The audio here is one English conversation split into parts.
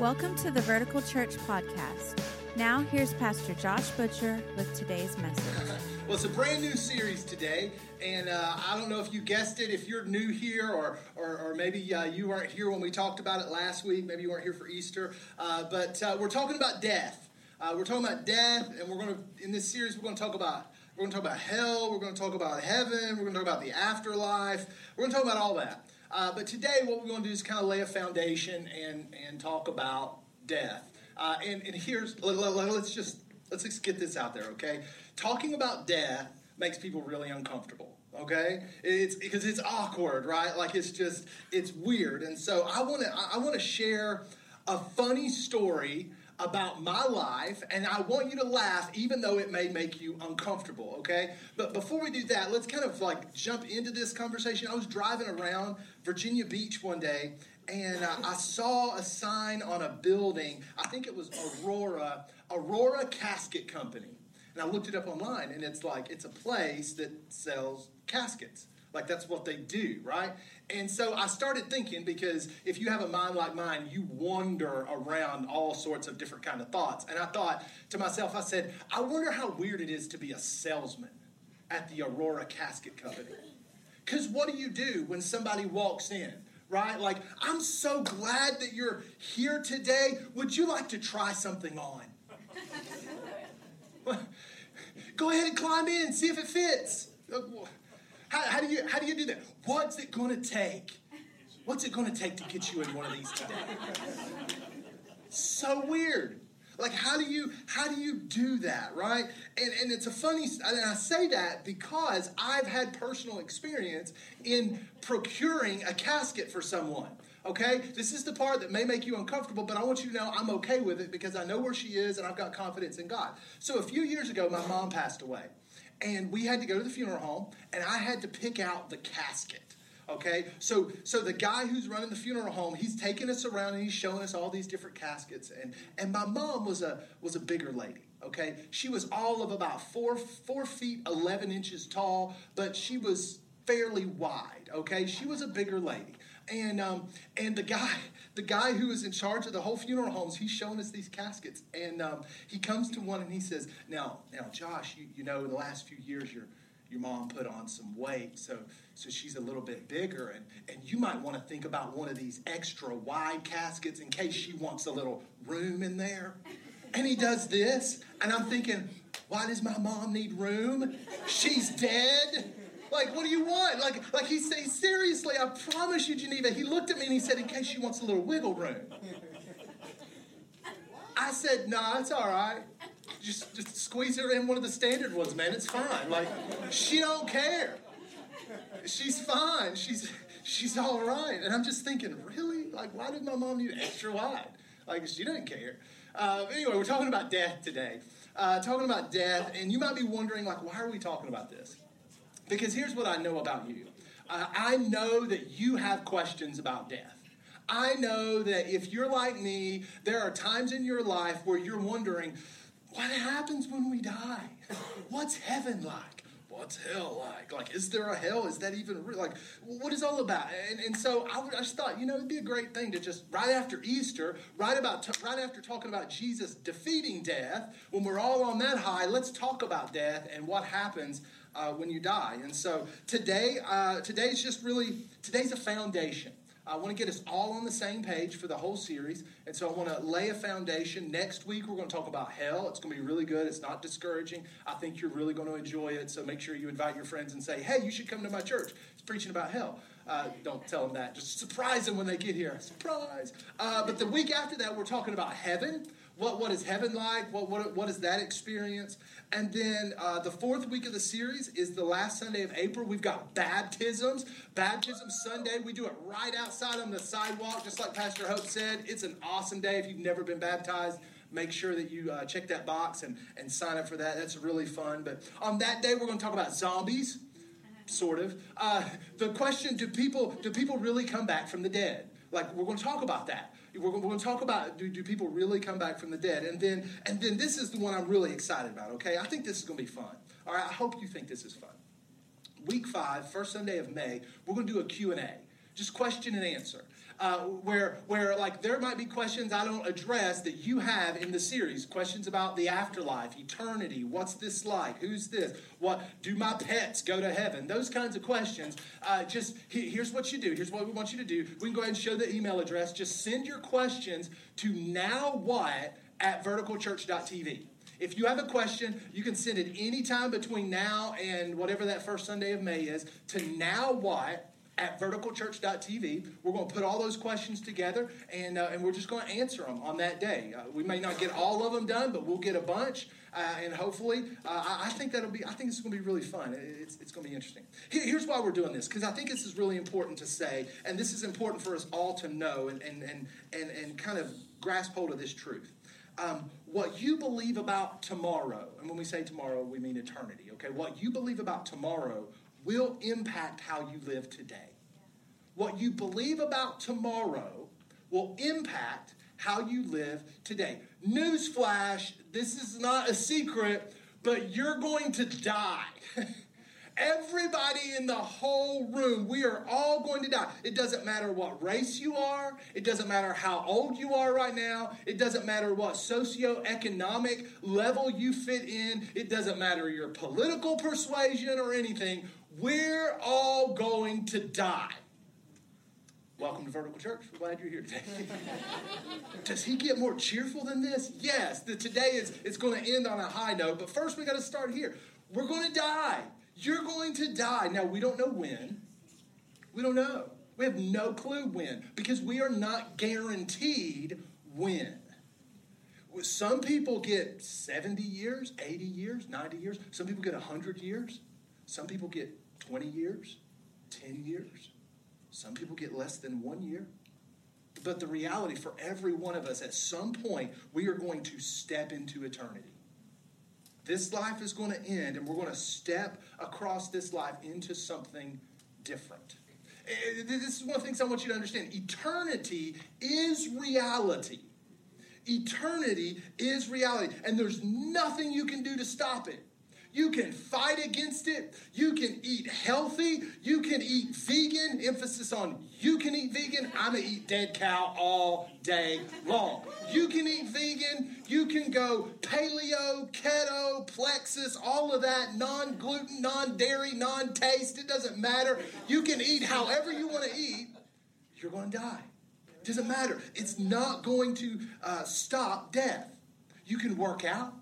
Welcome to the Vertical Church Podcast. Now, here's Pastor Josh Butcher with today's message. well, it's a brand new series today, and uh, I don't know if you guessed it, if you're new here, or, or, or maybe uh, you weren't here when we talked about it last week, maybe you weren't here for Easter, uh, but uh, we're talking about death. Uh, we're talking about death, and we're going to, in this series, we're going to talk about we're going to talk about hell. We're going to talk about heaven. We're going to talk about the afterlife. We're going to talk about all that. Uh, but today, what we're going to do is kind of lay a foundation and, and talk about death. Uh, and, and here's, let, let, let's just, let's just get this out there, okay? Talking about death makes people really uncomfortable okay it's because it's awkward right like it's just it's weird and so i want to i want to share a funny story about my life, and I want you to laugh even though it may make you uncomfortable, okay? But before we do that, let's kind of like jump into this conversation. I was driving around Virginia Beach one day, and uh, I saw a sign on a building. I think it was Aurora, Aurora Casket Company. And I looked it up online, and it's like, it's a place that sells caskets. Like that's what they do, right? And so I started thinking because if you have a mind like mine, you wander around all sorts of different kind of thoughts. And I thought to myself, I said, I wonder how weird it is to be a salesman at the Aurora Casket Company. Because what do you do when somebody walks in? Right? Like, I'm so glad that you're here today. Would you like to try something on? Go ahead and climb in, see if it fits. How, how, do you how do you do that? What's it to take? What's it to take to get you in one of these today? so weird. Like how do you how do you do that, right? And and it's a funny and I say that because I've had personal experience in procuring a casket for someone. Okay? This is the part that may make you uncomfortable, but I want you to know I'm okay with it because I know where she is and I've got confidence in God. So a few years ago my mom passed away and we had to go to the funeral home and i had to pick out the casket okay? So so the guy who's running the funeral home he's taking us around and he's showing us all these different caskets and and my mom was a was a bigger lady okay? She was all of about four four feet 11 inches tall but she was fairly wide okay? She was a bigger lady. And um, and the guy the guy who is in charge of the whole funeral homes he's showing us these caskets and um, he comes to one and he says now now josh you, you know in the last few years your your mom put on some weight so so she's a little bit bigger and and you might want to think about one of these extra wide caskets in case she wants a little room in there. And he does this and i'm thinking why does my mom need room? She's dead like, what do you want? Like, like he said, seriously, I promise you, Geneva. He looked at me and he said, in case she wants a little wiggle room. I said, no, nah, it's all right. Just, just squeeze her in one of the standard ones, man. It's fine. Like, she don't care. She's fine. She's, she's all right. And I'm just thinking, really? Like, why did my mom need extra wide? Like, she doesn't care. Uh, anyway, we're talking about death today. Uh, talking about death, and you might be wondering, like, why are we talking about this? Because here's what I know about you uh, I know that you have questions about death. I know that if you're like me, there are times in your life where you're wondering, what happens when we die? What's heaven like? What's hell like? Like, is there a hell? Is that even real? Like, what is all about? And, and so I, I just thought, you know, it'd be a great thing to just right after Easter, right about t- right after talking about Jesus defeating death, when we're all on that high, let's talk about death and what happens uh, when you die. And so today, uh, today's just really today's a foundation. I want to get us all on the same page for the whole series. And so I want to lay a foundation. Next week, we're going to talk about hell. It's going to be really good. It's not discouraging. I think you're really going to enjoy it. So make sure you invite your friends and say, hey, you should come to my church. It's preaching about hell. Uh, don't tell them that. Just surprise them when they get here. Surprise. Uh, but the week after that, we're talking about heaven. What, what is heaven like? What, what, what is that experience? And then uh, the fourth week of the series is the last Sunday of April. We've got baptisms. Baptism Sunday. We do it right outside on the sidewalk, just like Pastor Hope said. It's an awesome day if you've never been baptized make sure that you uh, check that box and, and sign up for that. That's really fun. But on that day, we're going to talk about zombies, sort of. Uh, the question: Do people do people really come back from the dead? Like we're going to talk about that. We're, we're going to talk about do, do people really come back from the dead? And then and then this is the one I'm really excited about. Okay, I think this is going to be fun. All right, I hope you think this is fun. Week five, first Sunday of May, we're going to do a Q and A just question and answer. uh, where, where like there might be questions I don't address that you have in the series. Questions about the afterlife, eternity, what's this like, who's this, what do my pets go to heaven? Those kinds of questions. Uh, just here's what you do. Here's what we want you to do. We can go ahead and show the email address. Just send your questions to now what at verticalchurch.tv. If you have a question, you can send it anytime between now and whatever that first Sunday of May is to now what at verticalchurch.tv. We're going to put all those questions together and, uh, and we're just going to answer them on that day. Uh, we may not get all of them done, but we'll get a bunch. Uh, and hopefully, uh, I, I, think that'll be, I think it's going to be really fun. It's, it's going to be interesting. Here's why we're doing this, because I think this is really important to say, and this is important for us all to know and, and, and, and, and kind of grasp hold of this truth um, what you believe about tomorrow, and when we say tomorrow, we mean eternity, okay? What you believe about tomorrow will impact how you live today. What you believe about tomorrow will impact how you live today. Newsflash, this is not a secret, but you're going to die. Everybody in the whole room, we are all going to die. It doesn't matter what race you are. It doesn't matter how old you are right now. It doesn't matter what socioeconomic level you fit in. It doesn't matter your political persuasion or anything. We're all going to die. Welcome to Vertical Church. We're glad you're here today. Does he get more cheerful than this? Yes. The, today is it's going to end on a high note, but first we got to start here. We're going to die. You're going to die. Now, we don't know when. We don't know. We have no clue when because we are not guaranteed when. Some people get 70 years, 80 years, 90 years. Some people get 100 years. Some people get 20 years, 10 years. Some people get less than one year. But the reality for every one of us, at some point, we are going to step into eternity. This life is going to end, and we're going to step across this life into something different. Eh, this is one of the things I want you to understand. Eternity is reality. Eternity is reality, and there's nothing you can do to stop it. You can fight against it. You can eat healthy. You can eat vegan. Emphasis on you can eat vegan. I'm going to eat dead cow all day long. You can eat vegan. You can go paleo, keto, plexus, all of that, non gluten, non dairy, non taste. It doesn't matter. You can eat however you want to eat. You're going to die. It doesn't matter. It's not going to uh, stop death. You can work out.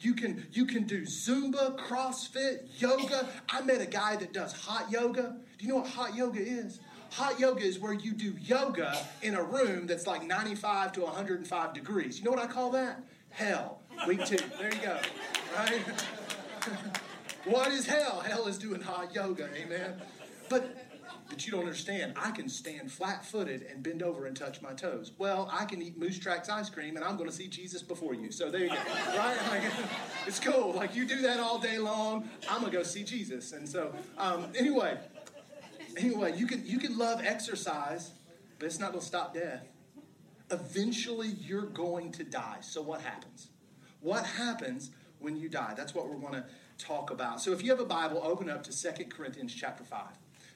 You can, you can do Zumba, CrossFit, yoga. I met a guy that does hot yoga. Do you know what hot yoga is? Hot yoga is where you do yoga in a room that's like 95 to 105 degrees. You know what I call that? Hell. Week two. There you go. Right? what is hell? Hell is doing hot yoga. Amen. But but you don't understand. I can stand flat footed and bend over and touch my toes. Well, I can eat Moose Tracks ice cream and I'm going to see Jesus before you. So there you go. right? Like, it's cool. Like you do that all day long. I'm going to go see Jesus. And so, um, anyway, anyway, you can, you can love exercise, but it's not going to stop death. Eventually, you're going to die. So what happens? What happens when you die? That's what we're going to talk about. So if you have a Bible, open up to Second Corinthians chapter 5.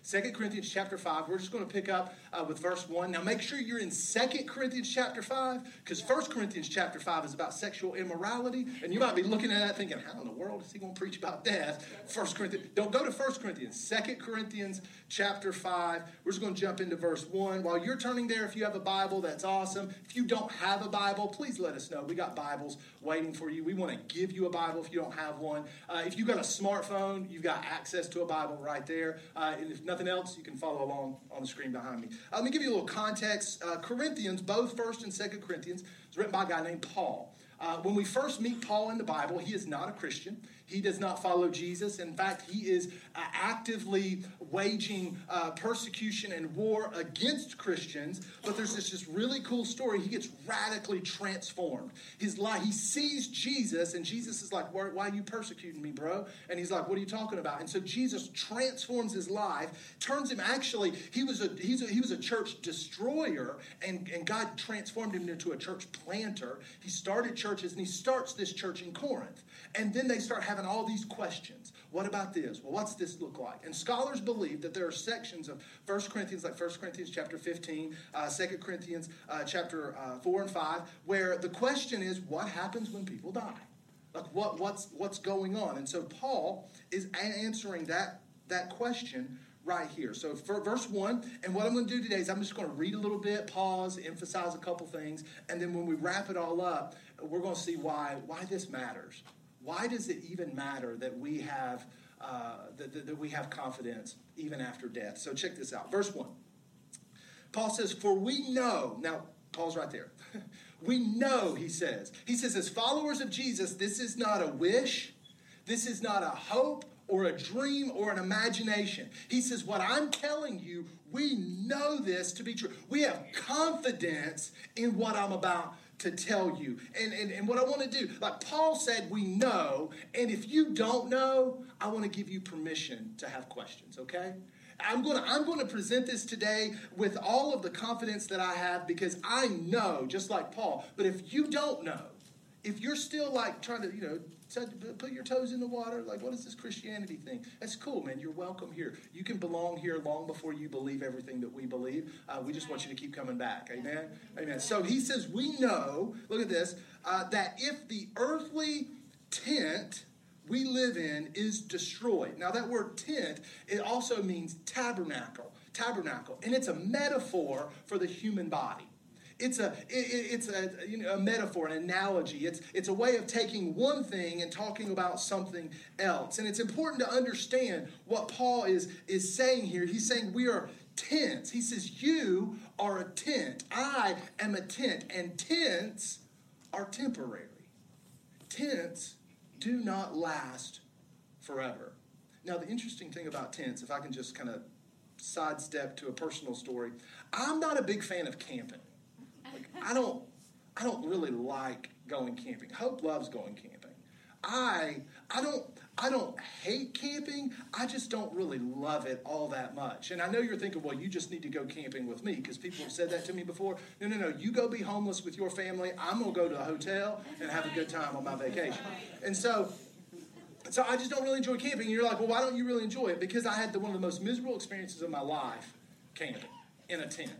Second Corinthians chapter 5. We're just going to pick up uh, with verse 1. Now make sure you're in Second Corinthians chapter 5 because First Corinthians chapter 5 is about sexual immorality. And you might be looking at that thinking, how in the world is he going to preach about death? First Corinthians. Don't go to First Corinthians. Second Corinthians chapter 5. We're just going to jump into verse 1. While you're turning there, if you have a Bible, that's awesome. If you don't have a Bible, please let us know. We got Bibles waiting for you. We want to give you a Bible if you don't have one. Uh, if you've got a smartphone, you've got access to a Bible right there. Uh, and if nothing else, you can follow along on the screen behind me. Uh, let me give you a little context. Uh, Corinthians, both 1st and 2nd Corinthians, is written by a guy named Paul. Uh, when we first meet Paul in the Bible, he is not a Christian. He does not follow Jesus. In fact, he is uh, actively waging uh, persecution and war against Christians. But there's this just really cool story. He gets radically transformed. His life, he sees Jesus, and Jesus is like, why, why are you persecuting me, bro? And he's like, What are you talking about? And so Jesus transforms his life, turns him actually, he was a, he's a, he was a church destroyer, and, and God transformed him into a church planter. He started churches, and he starts this church in Corinth. And then they start having all these questions. What about this? Well, what's this look like? And scholars believe that there are sections of 1 Corinthians, like 1 Corinthians chapter 15, uh, 2 Corinthians uh, chapter uh, 4 and 5, where the question is, what happens when people die? Like what, what's, what's going on? And so Paul is answering that, that question right here. So verse 1, and what I'm going to do today is I'm just going to read a little bit, pause, emphasize a couple things, and then when we wrap it all up, we're going to see why, why this matters. Why does it even matter that we have uh, that, that, that we have confidence even after death? So check this out. Verse 1. Paul says, For we know, now Paul's right there. we know, he says. He says, as followers of Jesus, this is not a wish, this is not a hope or a dream or an imagination. He says, What I'm telling you, we know this to be true. We have confidence in what I'm about to tell you. And, and, and what I want to do, like Paul said, we know. And if you don't know, I want to give you permission to have questions, okay? I'm going to I'm going to present this today with all of the confidence that I have because I know just like Paul. But if you don't know, if you're still like trying to, you know, put your toes in the water, like what is this Christianity thing? That's cool, man. You're welcome here. You can belong here long before you believe everything that we believe. Uh, we just want you to keep coming back. Amen. Amen. So he says, we know. Look at this. Uh, that if the earthly tent we live in is destroyed. Now that word tent it also means tabernacle. Tabernacle, and it's a metaphor for the human body. It's a, it, it's a, you know, a metaphor, an analogy. It's, it's a way of taking one thing and talking about something else. And it's important to understand what Paul is, is saying here. He's saying we are tents. He says, You are a tent. I am a tent. And tents are temporary. Tents do not last forever. Now, the interesting thing about tents, if I can just kind of sidestep to a personal story, I'm not a big fan of camping. I don't I don't really like going camping. Hope loves going camping. I I don't I don't hate camping. I just don't really love it all that much. And I know you're thinking, well, you just need to go camping with me because people have said that to me before. No, no, no. You go be homeless with your family. I'm gonna go to a hotel and have a good time on my vacation. And so so I just don't really enjoy camping. And you're like, well, why don't you really enjoy it? Because I had the, one of the most miserable experiences of my life camping in a tent,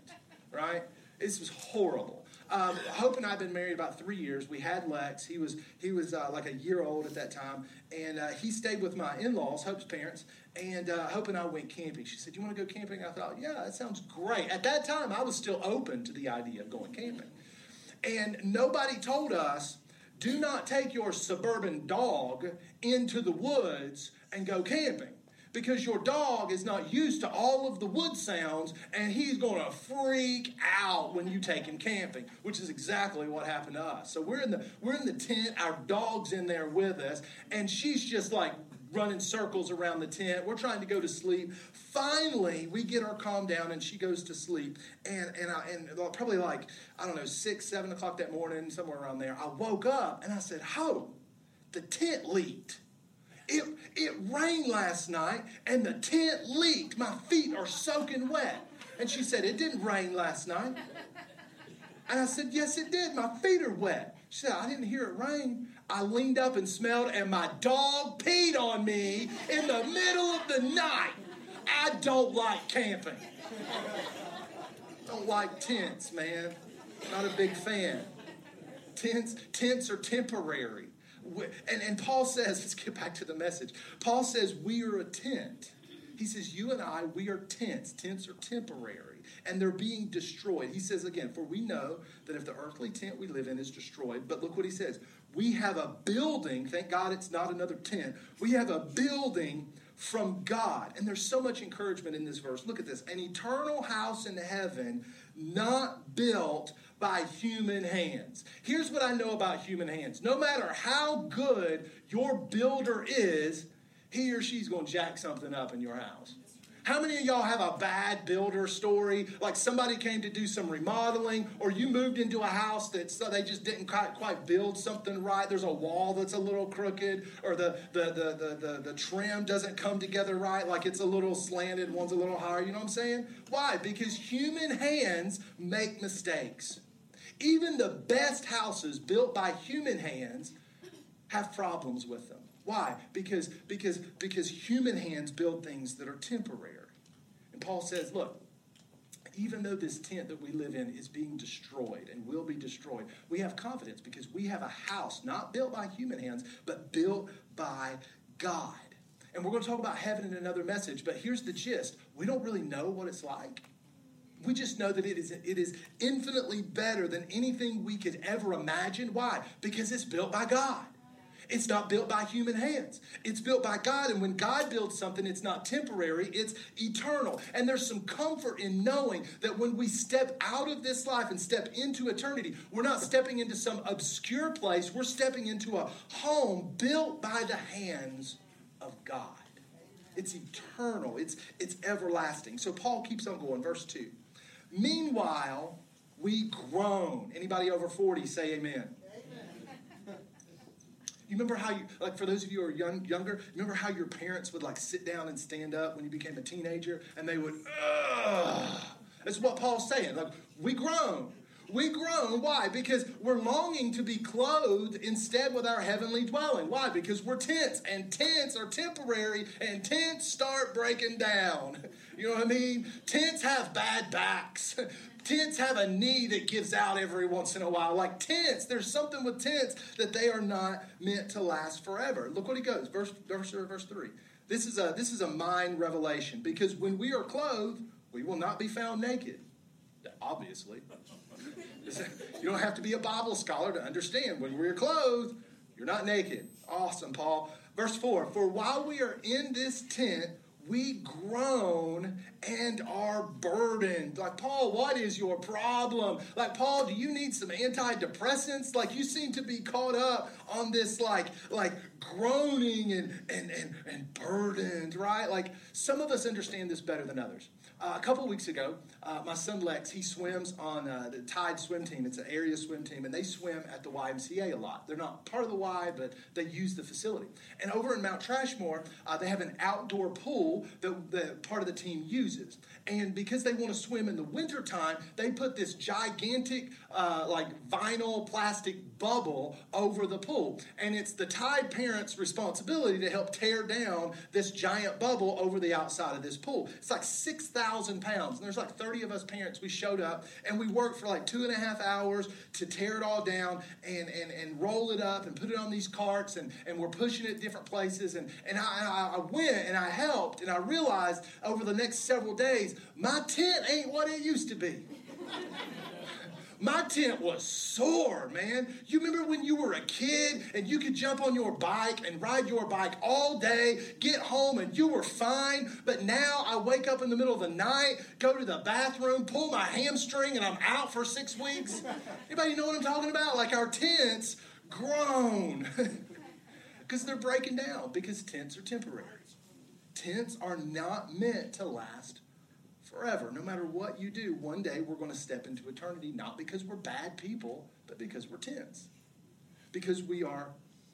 right? This was horrible. Um, Hope and I have been married about three years. We had Lex. He was he was uh, like a year old at that time, and uh, he stayed with my in-laws, Hope's parents. And uh, Hope and I went camping. She said, "You want to go camping?" I thought, "Yeah, that sounds great." At that time, I was still open to the idea of going camping, and nobody told us, "Do not take your suburban dog into the woods and go camping." Because your dog is not used to all of the wood sounds and he's going to freak out when you take him camping which is exactly what happened to us. So we're in the we're in the tent. Our dog's in there with us and she's just like running circles around the tent. We're trying to go to sleep. Finally we get her calmed down and she goes to sleep. And and, I, and uh, probably like i don't know six seven o'clock that morning somewhere around there i woke up and i said ho the tent leaked it, it rained last night and the tent leaked. My feet are soaking wet. And she said, It didn't rain last night. And I said, Yes, it did. My feet are wet. She said, I didn't hear it rain. I leaned up and smelled, and my dog peed on me in the middle of the night. I don't like camping. Don't like tents, man. Not a big fan. Tents, tents are temporary and, and Paul says, let's get back to the message. Paul says, we are a tent. He says, You and I, we are tents. Tents are temporary, and they're being destroyed. He says again, For we know that if the earthly tent we live in is destroyed, but look what he says. We have a building, thank God it's not another tent. We have a building from God. And there's so much encouragement in this verse. Look at this an eternal house in heaven, not built by human hands. Here's what I know about human hands no matter how good your builder is, he or she's going to jack something up in your house. How many of y'all have a bad builder story? Like somebody came to do some remodeling, or you moved into a house that so they just didn't quite, quite build something right. There's a wall that's a little crooked, or the, the, the, the, the, the trim doesn't come together right, like it's a little slanted, one's a little higher. You know what I'm saying? Why? Because human hands make mistakes. Even the best houses built by human hands have problems with them. Why? Because, because, because human hands build things that are temporary. And Paul says, look, even though this tent that we live in is being destroyed and will be destroyed, we have confidence because we have a house not built by human hands, but built by God. And we're going to talk about heaven in another message, but here's the gist we don't really know what it's like. We just know that it is, it is infinitely better than anything we could ever imagine. Why? Because it's built by God. It's not built by human hands. It's built by God. And when God builds something, it's not temporary, it's eternal. And there's some comfort in knowing that when we step out of this life and step into eternity, we're not stepping into some obscure place. We're stepping into a home built by the hands of God. It's eternal, it's, it's everlasting. So Paul keeps on going. Verse 2. Meanwhile, we groan. Anybody over 40 say amen. You remember how you, like for those of you who are young, younger, remember how your parents would like sit down and stand up when you became a teenager and they would, ugh. That's what Paul's saying. Like, we groan. We groan. Why? Because we're longing to be clothed instead with our heavenly dwelling. Why? Because we're tents, and tents are temporary, and tents start breaking down. You know what I mean? Tents have bad backs. Tents have a knee that gives out every once in a while. Like tents, there's something with tents that they are not meant to last forever. Look what he goes, verse, verse, verse 3. This is, a, this is a mind revelation because when we are clothed, we will not be found naked. Obviously. You don't have to be a Bible scholar to understand when we're clothed, you're not naked. Awesome, Paul. Verse 4 For while we are in this tent, we groan and are burdened. Like, Paul, what is your problem? Like, Paul, do you need some antidepressants? Like, you seem to be caught up on this, like, like groaning and, and, and, and burdened, right? Like, some of us understand this better than others. Uh, a couple weeks ago, uh, my son Lex, he swims on uh, the Tide swim team. It's an area swim team, and they swim at the YMCA a lot. They're not part of the Y, but they use the facility. And over in Mount Trashmore, uh, they have an outdoor pool that, that part of the team uses. And because they want to swim in the wintertime, they put this gigantic, uh, like vinyl plastic bubble over the pool. And it's the Tide parents' responsibility to help tear down this giant bubble over the outside of this pool. It's like 6,000 pounds. And there's like 30 of us parents. We showed up and we worked for like two and a half hours to tear it all down and, and, and roll it up and put it on these carts. And, and we're pushing it different places. And, and I, I went and I helped and I realized over the next several days, my tent ain't what it used to be. My tent was sore, man. You remember when you were a kid and you could jump on your bike and ride your bike all day, get home, and you were fine? But now I wake up in the middle of the night, go to the bathroom, pull my hamstring, and I'm out for six weeks. Anybody know what I'm talking about? Like our tents groan because they're breaking down because tents are temporary. Tents are not meant to last forever. No matter what you do, one day we're going to step into eternity, not because we're bad people, but because we're tents. Because we are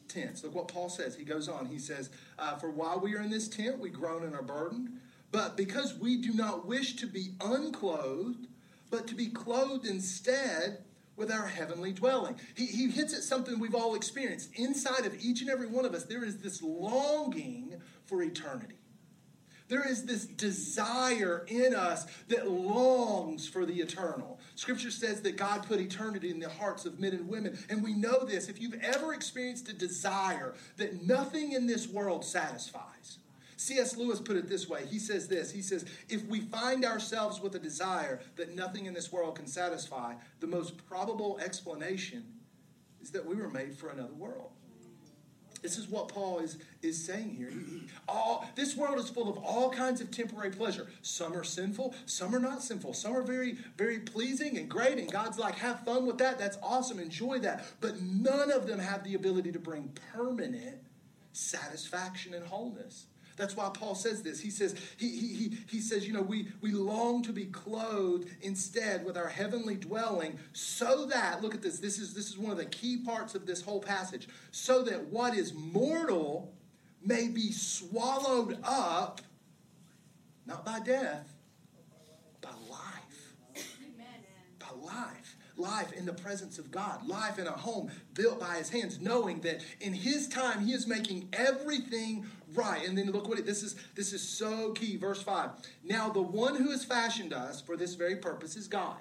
tents. Look what Paul says. He goes on. He says, uh, For while we are in this tent, we groan and are burdened. But because we do not wish to be unclothed, but to be clothed instead with our heavenly dwelling. He, he hits at something we've all experienced. Inside of each and every one of us, there is this longing for eternity. There is this desire in us that longs for the eternal. Scripture says that God put eternity in the hearts of men and women. And we know this. If you've ever experienced a desire that nothing in this world satisfies, C.S. Lewis put it this way. He says this He says, If we find ourselves with a desire that nothing in this world can satisfy, the most probable explanation is that we were made for another world. This is what Paul is, is saying here. All, this world is full of all kinds of temporary pleasure. Some are sinful, some are not sinful. Some are very, very pleasing and great, and God's like, have fun with that. That's awesome. Enjoy that. But none of them have the ability to bring permanent satisfaction and wholeness. That's why Paul says this. He says, he, he, he, he says, you know, we, we long to be clothed instead with our heavenly dwelling, so that, look at this, this is this is one of the key parts of this whole passage, so that what is mortal may be swallowed up, not by death, life. In the presence of God, life in a home built by his hands, knowing that in his time he is making everything right. And then look what it, this is this is so key. Verse 5. Now the one who has fashioned us for this very purpose is God.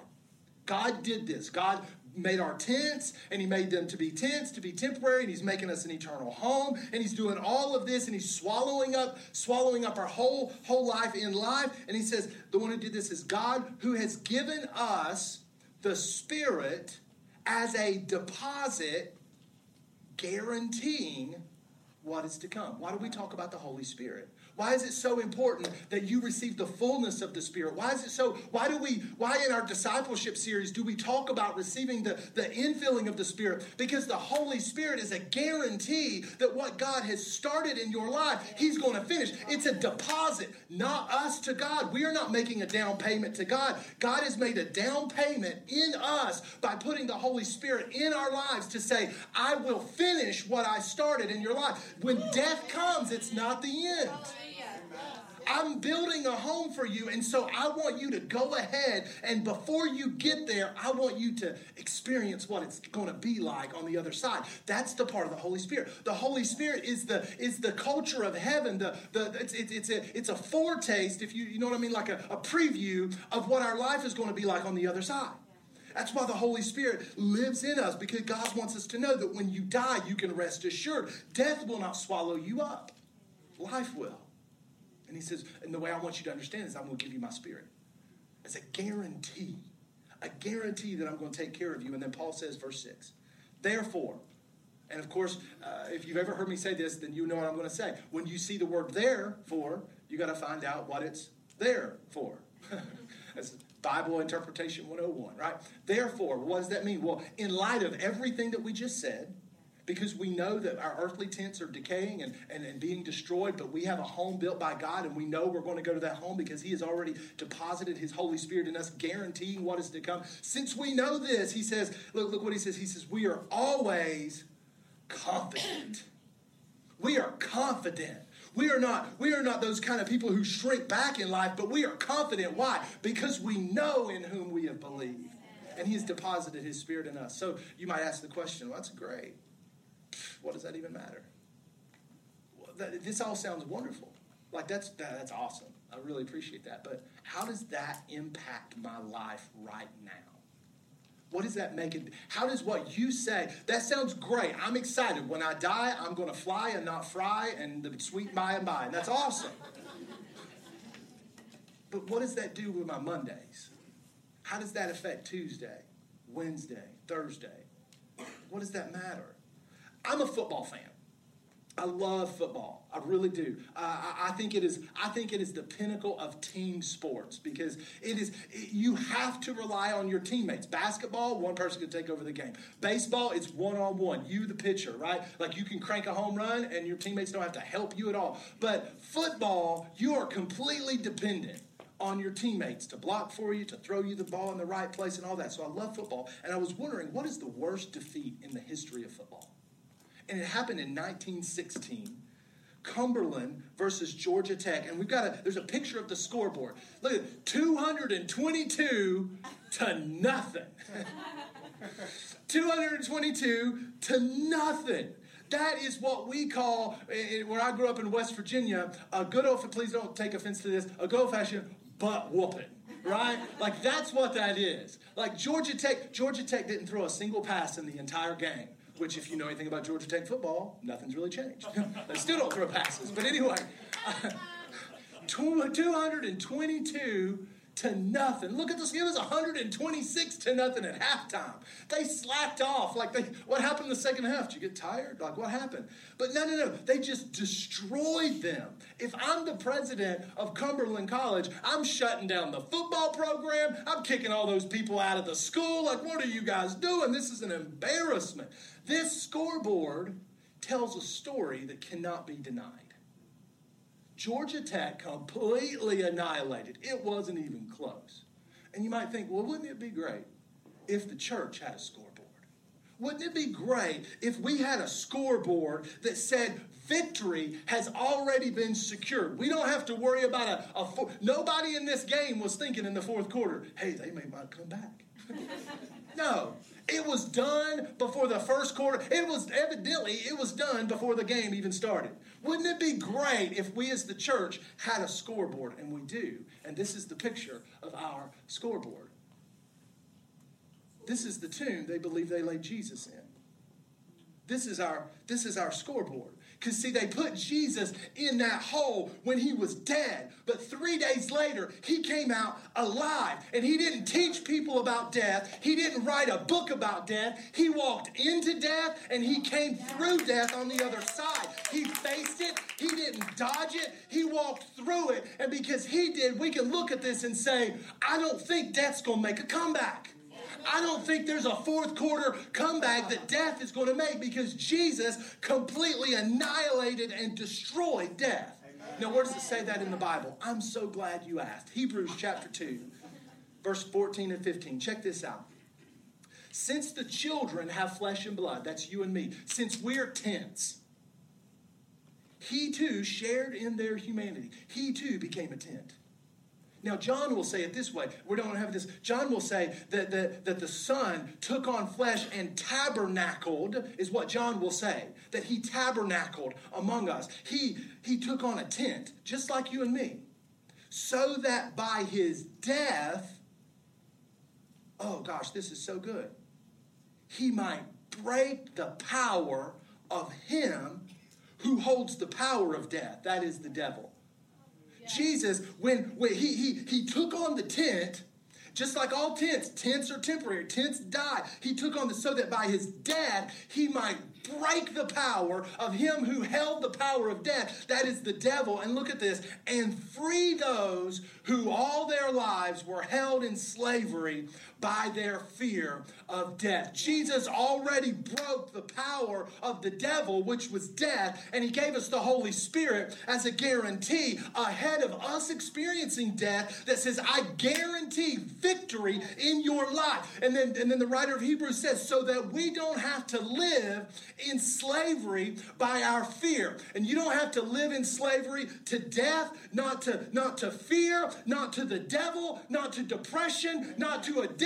God did this. God made our tents and he made them to be tents to be temporary and he's making us an eternal home and he's doing all of this and he's swallowing up swallowing up our whole whole life in life and he says the one who did this is god who has given us the spirit as a deposit guaranteeing what is to come. Why do we talk about the holy spirit why is it so important that you receive the fullness of the Spirit? Why is it so? Why do we, why in our discipleship series do we talk about receiving the, the infilling of the Spirit? Because the Holy Spirit is a guarantee that what God has started in your life, He's going to finish. It's a deposit, not us to God. We are not making a down payment to God. God has made a down payment in us by putting the Holy Spirit in our lives to say, I will finish what I started in your life. When death comes, it's not the end. I'm building a home for you, and so I want you to go ahead and before you get there, I want you to experience what it's going to be like on the other side. That's the part of the Holy Spirit. The Holy Spirit is the is the culture of heaven. The the it's it's, it's a it's a foretaste, if you you know what I mean, like a, a preview of what our life is going to be like on the other side. That's why the Holy Spirit lives in us because God wants us to know that when you die, you can rest assured. Death will not swallow you up, life will. And he says, and the way I want you to understand is I'm going to give you my spirit. It's a guarantee, a guarantee that I'm going to take care of you. And then Paul says, verse 6, therefore, and of course, uh, if you've ever heard me say this, then you know what I'm going to say. When you see the word therefore, you got to find out what it's there for. That's Bible Interpretation 101, right? Therefore, what does that mean? Well, in light of everything that we just said, because we know that our earthly tents are decaying and, and, and being destroyed, but we have a home built by God, and we know we're going to go to that home because He has already deposited His Holy Spirit in us, guaranteeing what is to come. Since we know this, He says, look, look what He says. He says, We are always confident. We are confident. We are not we are not those kind of people who shrink back in life, but we are confident. Why? Because we know in whom we have believed. And he has deposited his spirit in us. So you might ask the question, well, that's great what does that even matter? This all sounds wonderful. Like that's that's awesome. I really appreciate that. But how does that impact my life right now? What does that make it? How does what you say? That sounds great. I'm excited. When I die, I'm going to fly and not fry, and the sweet by and by. And that's awesome. But what does that do with my Mondays? How does that affect Tuesday, Wednesday, Thursday? What does that matter? I'm a football fan. I love football. I really do. Uh, I think it is. I think it is the pinnacle of team sports because it is. It, you have to rely on your teammates. Basketball, one person can take over the game. Baseball, it's one on one. You, the pitcher, right? Like you can crank a home run, and your teammates don't have to help you at all. But football, you are completely dependent on your teammates to block for you, to throw you the ball in the right place, and all that. So I love football, and I was wondering, what is the worst defeat in the history of football? And it happened in 1916. Cumberland versus Georgia Tech. And we've got a, there's a picture of the scoreboard. Look at it, 222 to nothing. 222 to nothing. That is what we call, eh, eh, where I grew up in West Virginia, a good old, please don't take offense to this, a good old fashioned butt whooping right? Like that's what that is. Like Georgia Tech, Georgia Tech didn't throw a single pass in the entire game which, if you know anything about Georgia Tech football, nothing's really changed. they still don't throw passes. But anyway, 222 to nothing. Look at this. It was 126 to nothing at halftime. They slacked off. Like, they, what happened in the second half? Did you get tired? Like, what happened? But no, no, no. They just destroyed them. If I'm the president of Cumberland College, I'm shutting down the football program. I'm kicking all those people out of the school. Like, what are you guys doing? This is an embarrassment. This scoreboard tells a story that cannot be denied. Georgia Tech completely annihilated. It wasn't even close. And you might think, well, wouldn't it be great if the church had a scoreboard? Wouldn't it be great if we had a scoreboard that said victory has already been secured? We don't have to worry about a, a nobody in this game was thinking in the fourth quarter, hey, they may might come back. No. It was done before the first quarter. It was evidently it was done before the game even started. Wouldn't it be great if we as the church had a scoreboard? And we do. And this is the picture of our scoreboard. This is the tomb they believe they laid Jesus in. This is our this is our scoreboard. Because, see, they put Jesus in that hole when he was dead. But three days later, he came out alive. And he didn't teach people about death, he didn't write a book about death. He walked into death and he came through death on the other side. He faced it, he didn't dodge it, he walked through it. And because he did, we can look at this and say, I don't think death's going to make a comeback. I don't think there's a fourth quarter comeback that death is going to make because Jesus completely annihilated and destroyed death. Now, where does it say that in the Bible? I'm so glad you asked. Hebrews chapter 2, verse 14 and 15. Check this out. Since the children have flesh and blood, that's you and me, since we're tents, he too shared in their humanity. He too became a tent. Now, John will say it this way. We don't have this. John will say that, that, that the Son took on flesh and tabernacled, is what John will say. That he tabernacled among us. He, he took on a tent, just like you and me, so that by his death, oh gosh, this is so good, he might break the power of him who holds the power of death. That is the devil. Jesus, when, when he, he, he took on the tent, just like all tents, tents are temporary, tents die. He took on the so that by his death he might break the power of him who held the power of death, that is the devil. And look at this, and free those who all their lives were held in slavery by their fear of death. Jesus already broke the power of the devil, which was death, and he gave us the Holy Spirit as a guarantee ahead of us experiencing death that says, I guarantee victory in your life. And then, and then the writer of Hebrews says, so that we don't have to live in slavery by our fear. And you don't have to live in slavery to death, not to, not to fear, not to the devil, not to depression, not to addiction,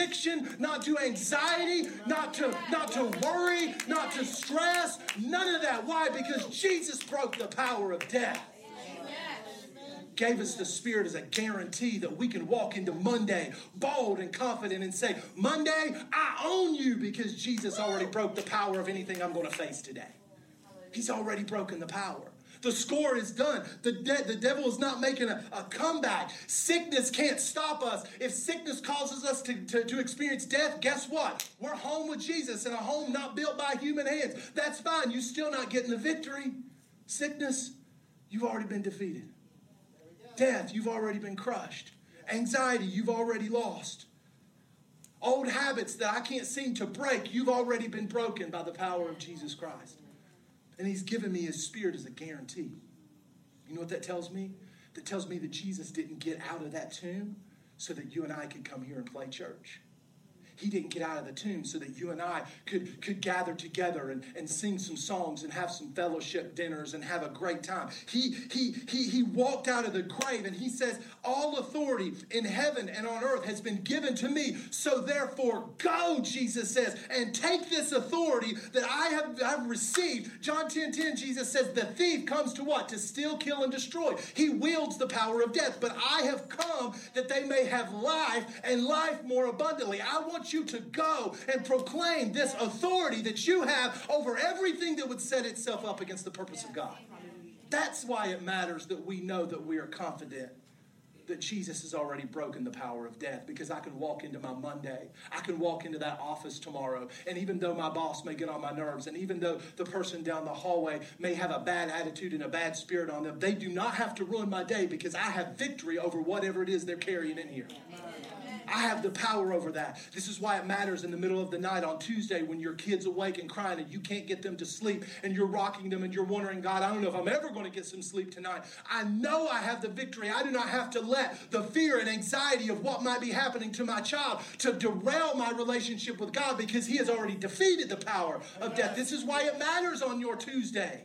not to anxiety, not to, not to worry, not to stress, none of that. Why? Because Jesus broke the power of death gave us the Spirit as a guarantee that we can walk into Monday bold and confident and say, Monday, I own you because Jesus already broke the power of anything I'm going to face today. He's already broken the power. The score is done. The, de- the devil is not making a, a, comeback. Sickness can't stop us. If sickness causes us to, to, to experience death, guess what? We're home with Jesus in a home not built by human hands. That's fine. You're still not getting the victory. Sickness, you've already been defeated. Death, you've already been crushed. Anxiety, you've already lost. Old habits that I can't seem to break, you've already been broken by the power of Jesus Christ. And He's given me His Spirit as a guarantee. You know what that tells me? That tells me that Jesus didn't get out of that tomb so that you and I could come here and play church. He didn't get out of the tomb so that you and I could, could gather together and, and sing some songs and have some fellowship dinners and have a great time. He, he, he, he walked out of the grave and he says, All authority in heaven and on earth has been given to me. So therefore, go, Jesus says, and take this authority that I have I've received. John 10 10, Jesus says, The thief comes to what? To steal, kill, and destroy. He wields the power of death. But I have come that they may have life and life more abundantly. I want you to go and proclaim this authority that you have over everything that would set itself up against the purpose of God. That's why it matters that we know that we are confident that Jesus has already broken the power of death because I can walk into my Monday. I can walk into that office tomorrow. And even though my boss may get on my nerves, and even though the person down the hallway may have a bad attitude and a bad spirit on them, they do not have to ruin my day because I have victory over whatever it is they're carrying in here. I have the power over that. This is why it matters in the middle of the night on Tuesday when your kid's awake and crying and you can't get them to sleep and you're rocking them and you're wondering, God, I don't know if I'm ever going to get some sleep tonight. I know I have the victory. I do not have to let the fear and anxiety of what might be happening to my child to derail my relationship with God because He has already defeated the power of death. This is why it matters on your Tuesday.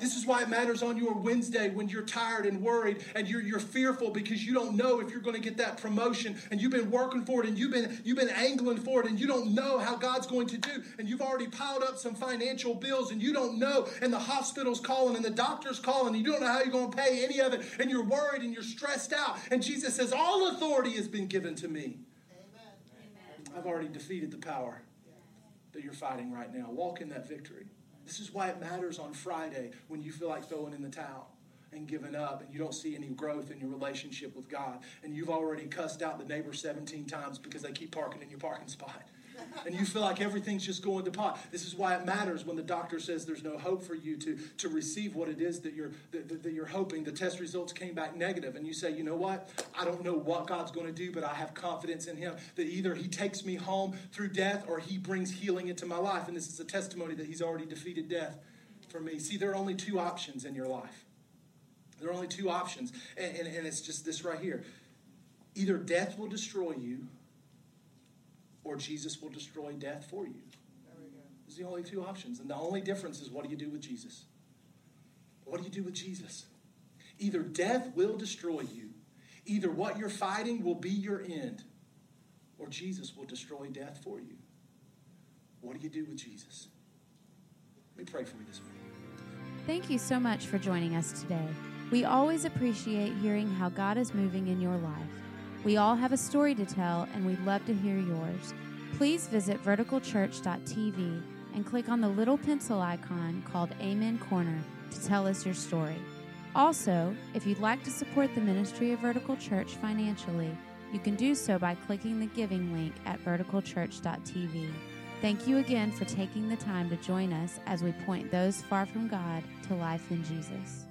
This is why it matters on your Wednesday when you're tired and worried and you're, you're fearful because you don't know if you're going to get that promotion and you've been working for it and you've been, you've been angling for it and you don't know how God's going to do and you've already piled up some financial bills and you don't know and the hospital's calling and the doctor's calling and you don't know how you're going to pay any of it and you're worried and you're stressed out. And Jesus says, All authority has been given to me. Amen. I've already defeated the power that you're fighting right now. Walk in that victory. This is why it matters on Friday when you feel like throwing in the towel and giving up and you don't see any growth in your relationship with God. And you've already cussed out the neighbor 17 times because they keep parking in your parking spot and you feel like everything's just going to pot. This is why it matters when the doctor says there's no hope for you to, to receive what it is that you're, that, that you're hoping. The test results came back negative, and you say, you know what? I don't know what God's going to do, but I have confidence in Him that either He takes me home through death or He brings healing into my life. And this is a testimony that He's already defeated death for me. See, there are only two options in your life. There are only two options, and, and, and it's just this right here. Either death will destroy you, or Jesus will destroy death for you. Those are the only two options. And the only difference is what do you do with Jesus? What do you do with Jesus? Either death will destroy you, either what you're fighting will be your end, or Jesus will destroy death for you. What do you do with Jesus? Let me pray for you this morning. Thank you so much for joining us today. We always appreciate hearing how God is moving in your life. We all have a story to tell, and we'd love to hear yours. Please visit verticalchurch.tv and click on the little pencil icon called Amen Corner to tell us your story. Also, if you'd like to support the ministry of Vertical Church financially, you can do so by clicking the giving link at verticalchurch.tv. Thank you again for taking the time to join us as we point those far from God to life in Jesus.